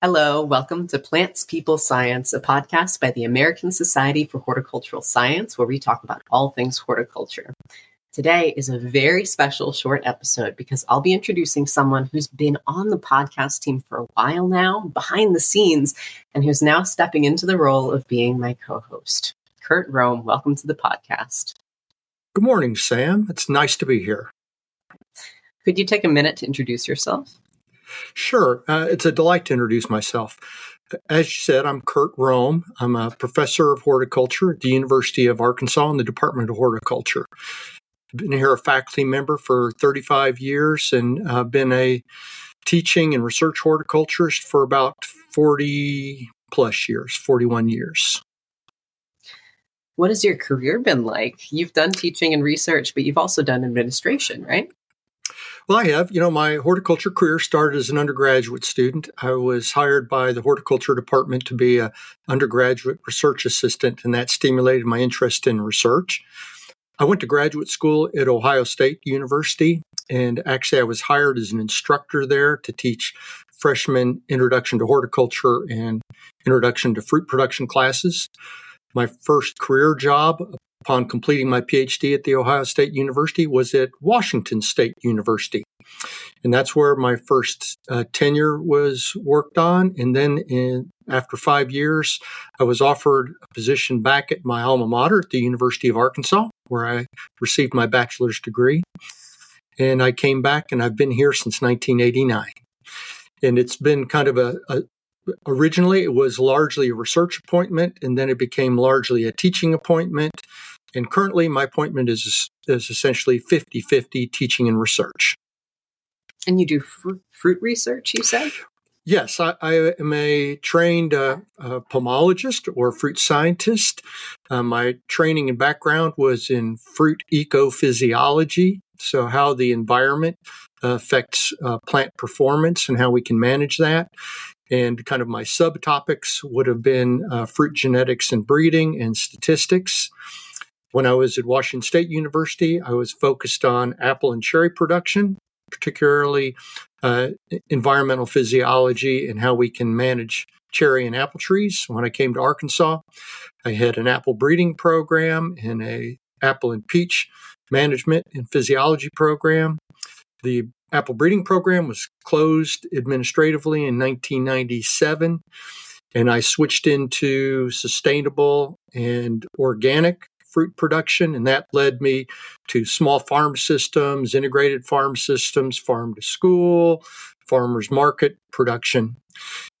Hello, welcome to Plants, People, Science, a podcast by the American Society for Horticultural Science, where we talk about all things horticulture. Today is a very special short episode because I'll be introducing someone who's been on the podcast team for a while now, behind the scenes, and who's now stepping into the role of being my co host. Curt Rom, welcome to the podcast. Good morning, Sam. It's nice to be here. Could you take a minute to introduce yourself? Sure. Uh, it's a delight to introduce myself. As you said, I'm Curt Rom. I'm a professor of horticulture at the University of Arkansas in the Department of Horticulture. Been here a faculty member for 35 years and I've been a teaching and research horticulturist for about 40 plus years, 41 years. What has your career been like? You've done teaching and research, but you've also done administration, right? Well, I have. You know, my horticulture career started as an undergraduate student. I was hired by the horticulture department to be an undergraduate research assistant, and that stimulated my interest in research. I went to graduate school at Ohio State University, and actually, I was hired as an instructor there to teach freshman introduction to horticulture and introduction to fruit production classes. My first career job upon completing my PhD at The Ohio State University was at Washington State University. And that's where my first uh, tenure was worked on. And then in, after five years, I was offered a position back at my alma mater at the University of Arkansas, where I received my bachelor's degree. And I came back and I've been here since 1989. And it's been kind of a, a originally it was largely a research appointment and then it became largely a teaching appointment and currently, my appointment is, is essentially 50 50 teaching and research. And you do fruit, fruit research, you said? Yes, I, I am a trained uh, uh, pomologist or fruit scientist. Uh, my training and background was in fruit ecophysiology, so how the environment affects uh, plant performance and how we can manage that. And kind of my subtopics would have been uh, fruit genetics and breeding and statistics. When I was at Washington State University, I was focused on apple and cherry production, particularly uh, environmental physiology and how we can manage cherry and apple trees. When I came to Arkansas, I had an apple breeding program and a apple and peach management and physiology program. The apple breeding program was closed administratively in 1997 and I switched into sustainable and organic fruit production. And that led me to small farm systems, integrated farm systems, farm to school, farmers market production.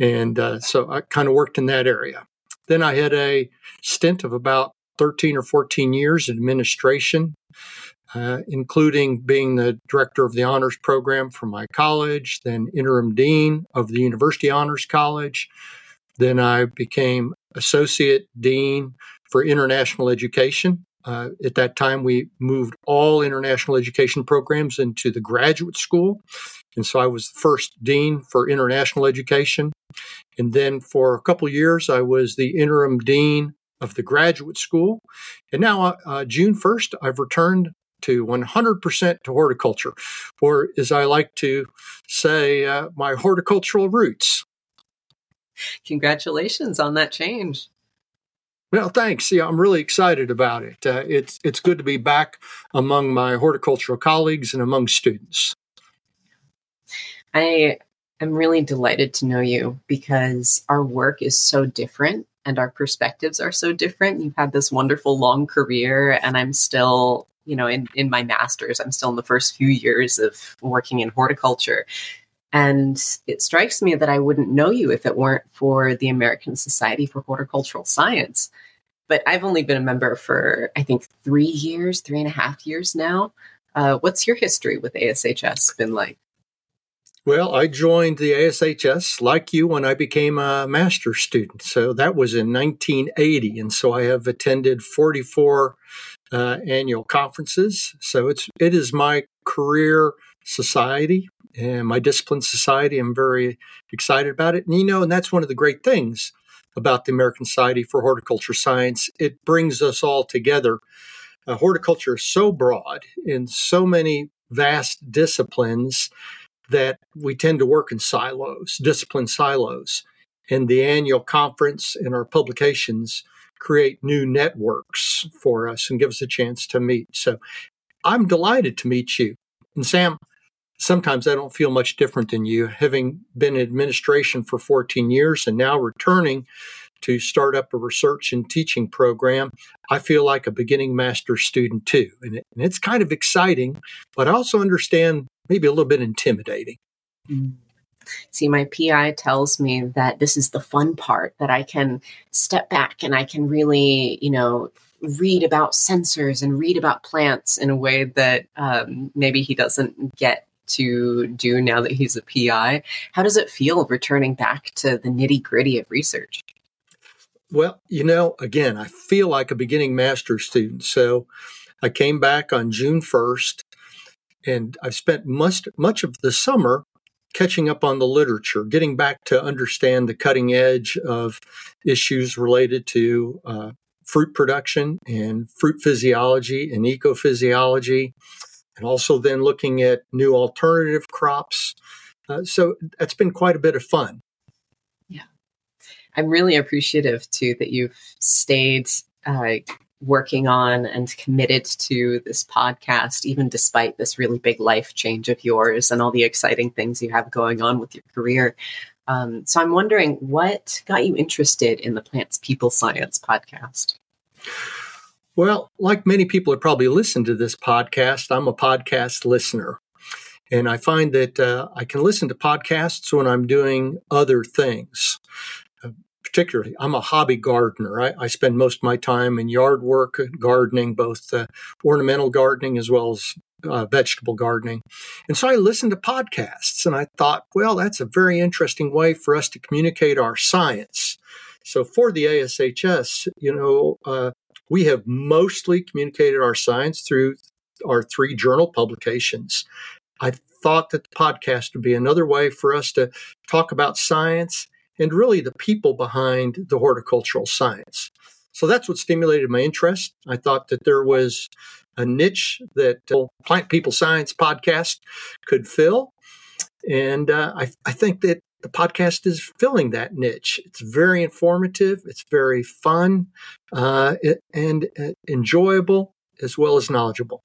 And uh, so I kind of worked in that area. Then I had a stint of about 13 or 14 years in administration, uh, including being the director of the honors program for my college, then interim dean of the University Honors College. Then I became associate dean for international education. Uh, at that time, we moved all international education programs into the graduate school. And so I was the first dean for international education. And then for a couple years, I was the interim dean of the graduate school. And now, uh, uh June 1st, I've returned to 100% to horticulture, or as I like to say, uh, my horticultural roots. Congratulations on that change. Well, thanks. Yeah, I'm really excited about it. Uh, it's it's good to be back among my horticultural colleagues and among students. I am really delighted to know you because our work is so different and our perspectives are so different. You've had this wonderful long career, and I'm still, you know, in in my masters. I'm still in the first few years of working in horticulture. And it strikes me that I wouldn't know you if it weren't for the American Society for Horticultural Science. But I've only been a member for, I think, three years, three and a half years now. Uh, what's your history with ASHS been like? Well, I joined the ASHS like you when I became a master's student. So that was in 1980. And so I have attended 44 uh, annual conferences. So it's, it is my career society and my discipline society. I'm very excited about it. And you know, and that's one of the great things about the American Society for Horticulture Science. It brings us all together. Uh, horticulture is so broad in so many vast disciplines that we tend to work in silos, discipline silos. And the annual conference and our publications create new networks for us and give us a chance to meet. So I'm delighted to meet you. And Sam, sometimes I don't feel much different than you, having been in administration for 14 years and now returning to start up a research and teaching program. I feel like a beginning master student too. And, it, and it's kind of exciting, but I also understand maybe a little bit intimidating. Mm. See, my PI tells me that this is the fun part, that I can step back and I can really, you know, read about sensors and read about plants in a way that um, maybe he doesn't get to do now that he's a PI. How does it feel returning back to the nitty gritty of research? Well, you know, again, I feel like a beginning master's student. So I came back on June 1st and I've spent much, much of the summer catching up on the literature, getting back to understand the cutting edge of issues related to uh, fruit production and fruit physiology and ecophysiology, and also then looking at new alternative crops. Uh, so that's been quite a bit of fun. Yeah. I'm really appreciative too that you've stayed uh, working on and committed to this podcast, even despite this really big life change of yours and all the exciting things you have going on with your career. Um, so I'm wondering what got you interested in the Plants People Science podcast? Well, like many people that probably listen to this podcast, I'm a podcast listener. And I find that uh, I can listen to podcasts when I'm doing other things particularly, I'm a hobby gardener. I, I, spend most of my time in yard work, gardening, both uh, ornamental gardening as well as uh, vegetable gardening. And so I listened to podcasts and I thought, well, that's a very interesting way for us to communicate our science. So for the ASHS, you know, uh, we have mostly communicated our science through our three journal publications. I thought that the podcast would be another way for us to talk about science and really the people behind the horticultural science. So that's what stimulated my interest. I thought that there was a niche that uh, Plant People Science podcast could fill. And uh, I, I think that the podcast is filling that niche. It's very informative, it's very fun, uh, and uh, enjoyable as well as knowledgeable.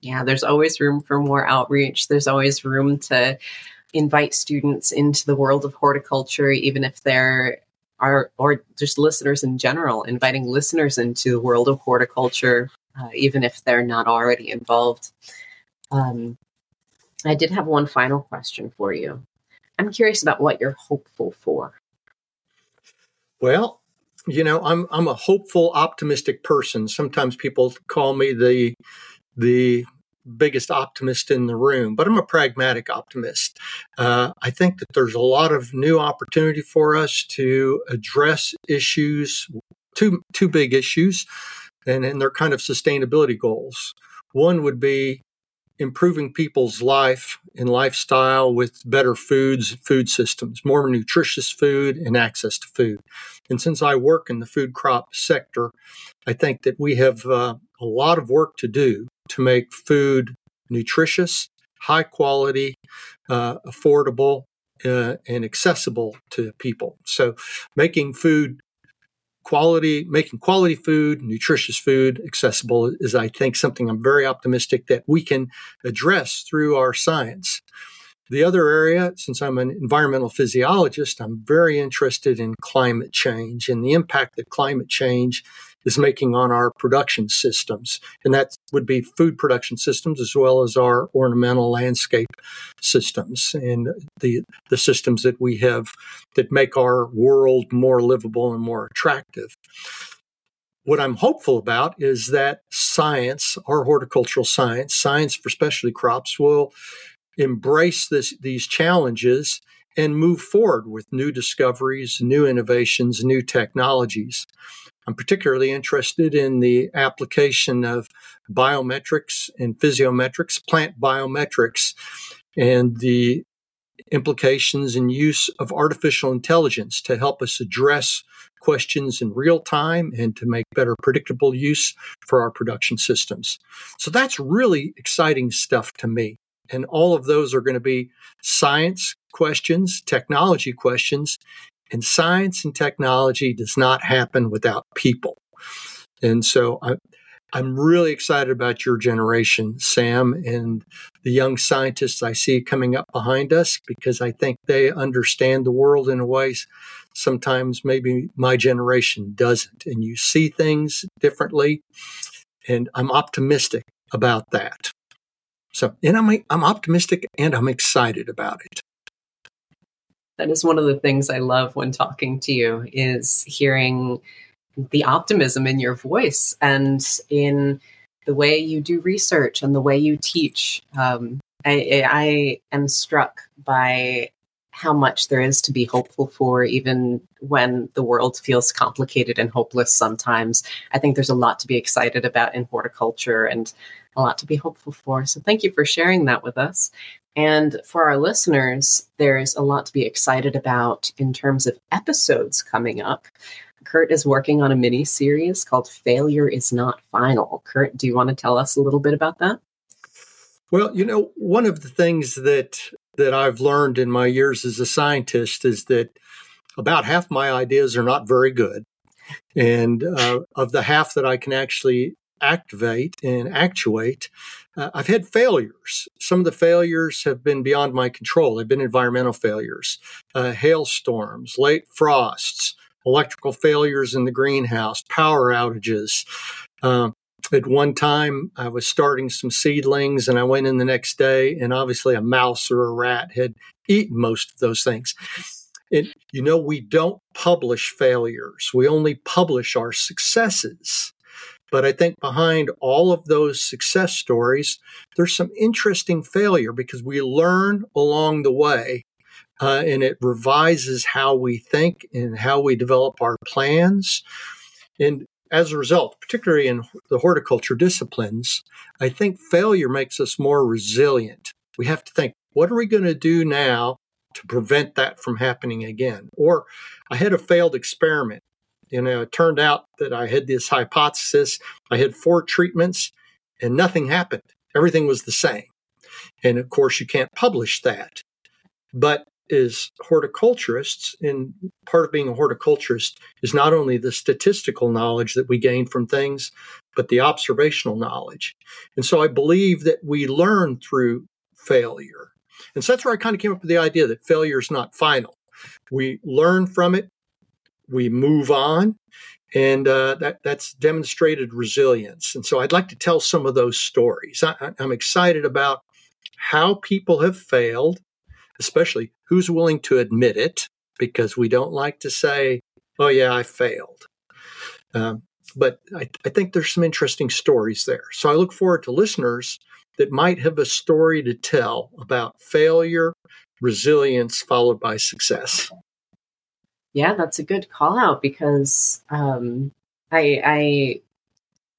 Yeah, there's always room for more outreach. There's always room to invite students into the world of horticulture, even if they're are or just listeners in general, inviting listeners into the world of horticulture, uh, even if they're not already involved. Um, I did have one final question for you. I'm curious about what you're hopeful for. Well, you know, I'm I'm a hopeful, optimistic person. Sometimes people call me the the biggest optimist in the room, but I'm a pragmatic optimist. Uh, I think that there's a lot of new opportunity for us to address issues, two two big issues, and, and they're kind of sustainability goals. One would be improving people's life and lifestyle with better foods, food systems, more nutritious food, and access to food. And since I work in the food crop sector, I think that we have uh, a lot of work to do to make food nutritious, high quality, uh, affordable, uh, and accessible to people. So, making food quality, making quality food, nutritious food accessible is, I think, something I'm very optimistic that we can address through our science. The other area, since I'm an environmental physiologist, I'm very interested in climate change and the impact that climate change is making on our production systems. And that would be food production systems as well as our ornamental landscape systems and the, the systems that we have that make our world more livable and more attractive. What I'm hopeful about is that science, our horticultural science, science for specialty crops, will embrace this, these challenges and move forward with new discoveries, new innovations, new technologies. I'm particularly interested in the application of biometrics and physiometrics, plant biometrics, and the implications and use of artificial intelligence to help us address questions in real time and to make better predictable use for our production systems. So that's really exciting stuff to me. And all of those are going to be science questions, technology questions. And science and technology does not happen without people. And so I, I'm really excited about your generation, Sam, and the young scientists I see coming up behind us because I think they understand the world in a way sometimes maybe my generation doesn't. And you see things differently. And I'm optimistic about that. So, and I'm, I'm optimistic and I'm excited about it. That is one of the things I love when talking to you is hearing the optimism in your voice and in the way you do research and the way you teach. Um, I, I am struck by how much there is to be hopeful for, even when the world feels complicated and hopeless sometimes. I think there's a lot to be excited about in horticulture and a lot to be hopeful for. So, thank you for sharing that with us. And for our listeners, there's a lot to be excited about in terms of episodes coming up. Curt is working on a mini series called Failure is Not Final. Curt, do you want to tell us a little bit about that? Well, you know, one of the things that that I've learned in my years as a scientist is that about half my ideas are not very good. And uh, of the half that I can actually activate and actuate, uh, I've had failures. Some of the failures have been beyond my control. They've been environmental failures, uh, hailstorms, late frosts, electrical failures in the greenhouse, power outages. Um, at one time, I was starting some seedlings and I went in the next day, and obviously a mouse or a rat had eaten most of those things. And, you know, we don't publish failures, we only publish our successes. But I think behind all of those success stories, there's some interesting failure because we learn along the way uh, and it revises how we think and how we develop our plans. And as a result, particularly in the horticulture disciplines, I think failure makes us more resilient. We have to think, what are we going to do now to prevent that from happening again? Or I had a failed experiment. You know, it turned out that I had this hypothesis. I had four treatments and nothing happened. Everything was the same. And of course, you can't publish that. But as horticulturists, and part of being a horticulturist is not only the statistical knowledge that we gain from things, but the observational knowledge. And so I believe that we learn through failure. And so that's where I kind of came up with the idea that failure is not final. We learn from it, we move on, and uh, that, that's demonstrated resilience. And so I'd like to tell some of those stories. I, I'm excited about how people have failed especially who's willing to admit it, because we don't like to say, oh, yeah, I failed. Um, but I, I think there's some interesting stories there. So I look forward to listeners that might have a story to tell about failure, resilience, followed by success. Yeah, that's a good call out because um, I, I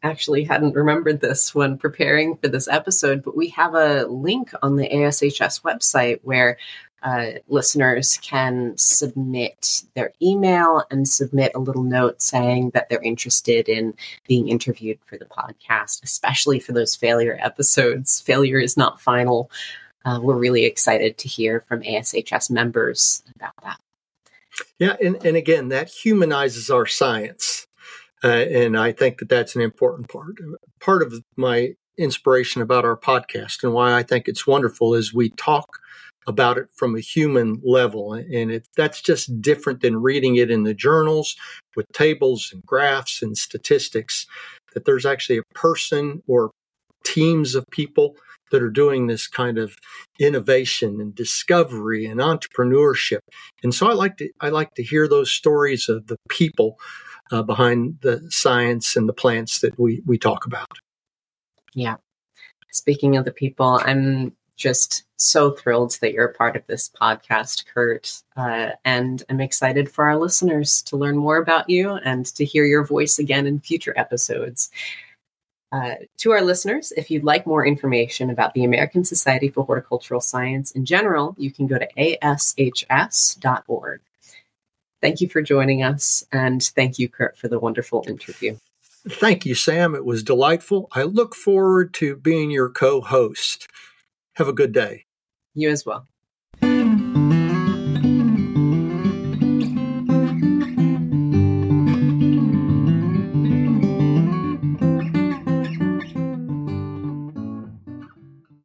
actually hadn't remembered this when preparing for this episode, but we have a link on the ASHS website where uh, listeners can submit their email and submit a little note saying that they're interested in being interviewed for the podcast, especially for those failure episodes. Failure is not final. Uh, we're really excited to hear from ASHS members about that. Yeah, and, and again, that humanizes our science. Uh, and I think that that's an important part. Part of my inspiration about our podcast and why I think it's wonderful is we talk about it from a human level. And it, that's just different than reading it in the journals with tables and graphs and statistics, that there's actually a person or teams of people that are doing this kind of innovation and discovery and entrepreneurship. And so I like to I like to hear those stories of the people uh, behind the science and the plants that we we talk about. Yeah. Speaking of the people, I'm just so thrilled that you're a part of this podcast, Curt. Uh, and I'm excited for our listeners to learn more about you and to hear your voice again in future episodes. Uh, to our listeners, if you'd like more information about the American Society for Horticultural Science in general, you can go to ashs.org. Thank you for joining us, and thank you, Curt, for the wonderful interview. Thank you, Sam. It was delightful. I look forward to being your co host. Have a good day. You as well.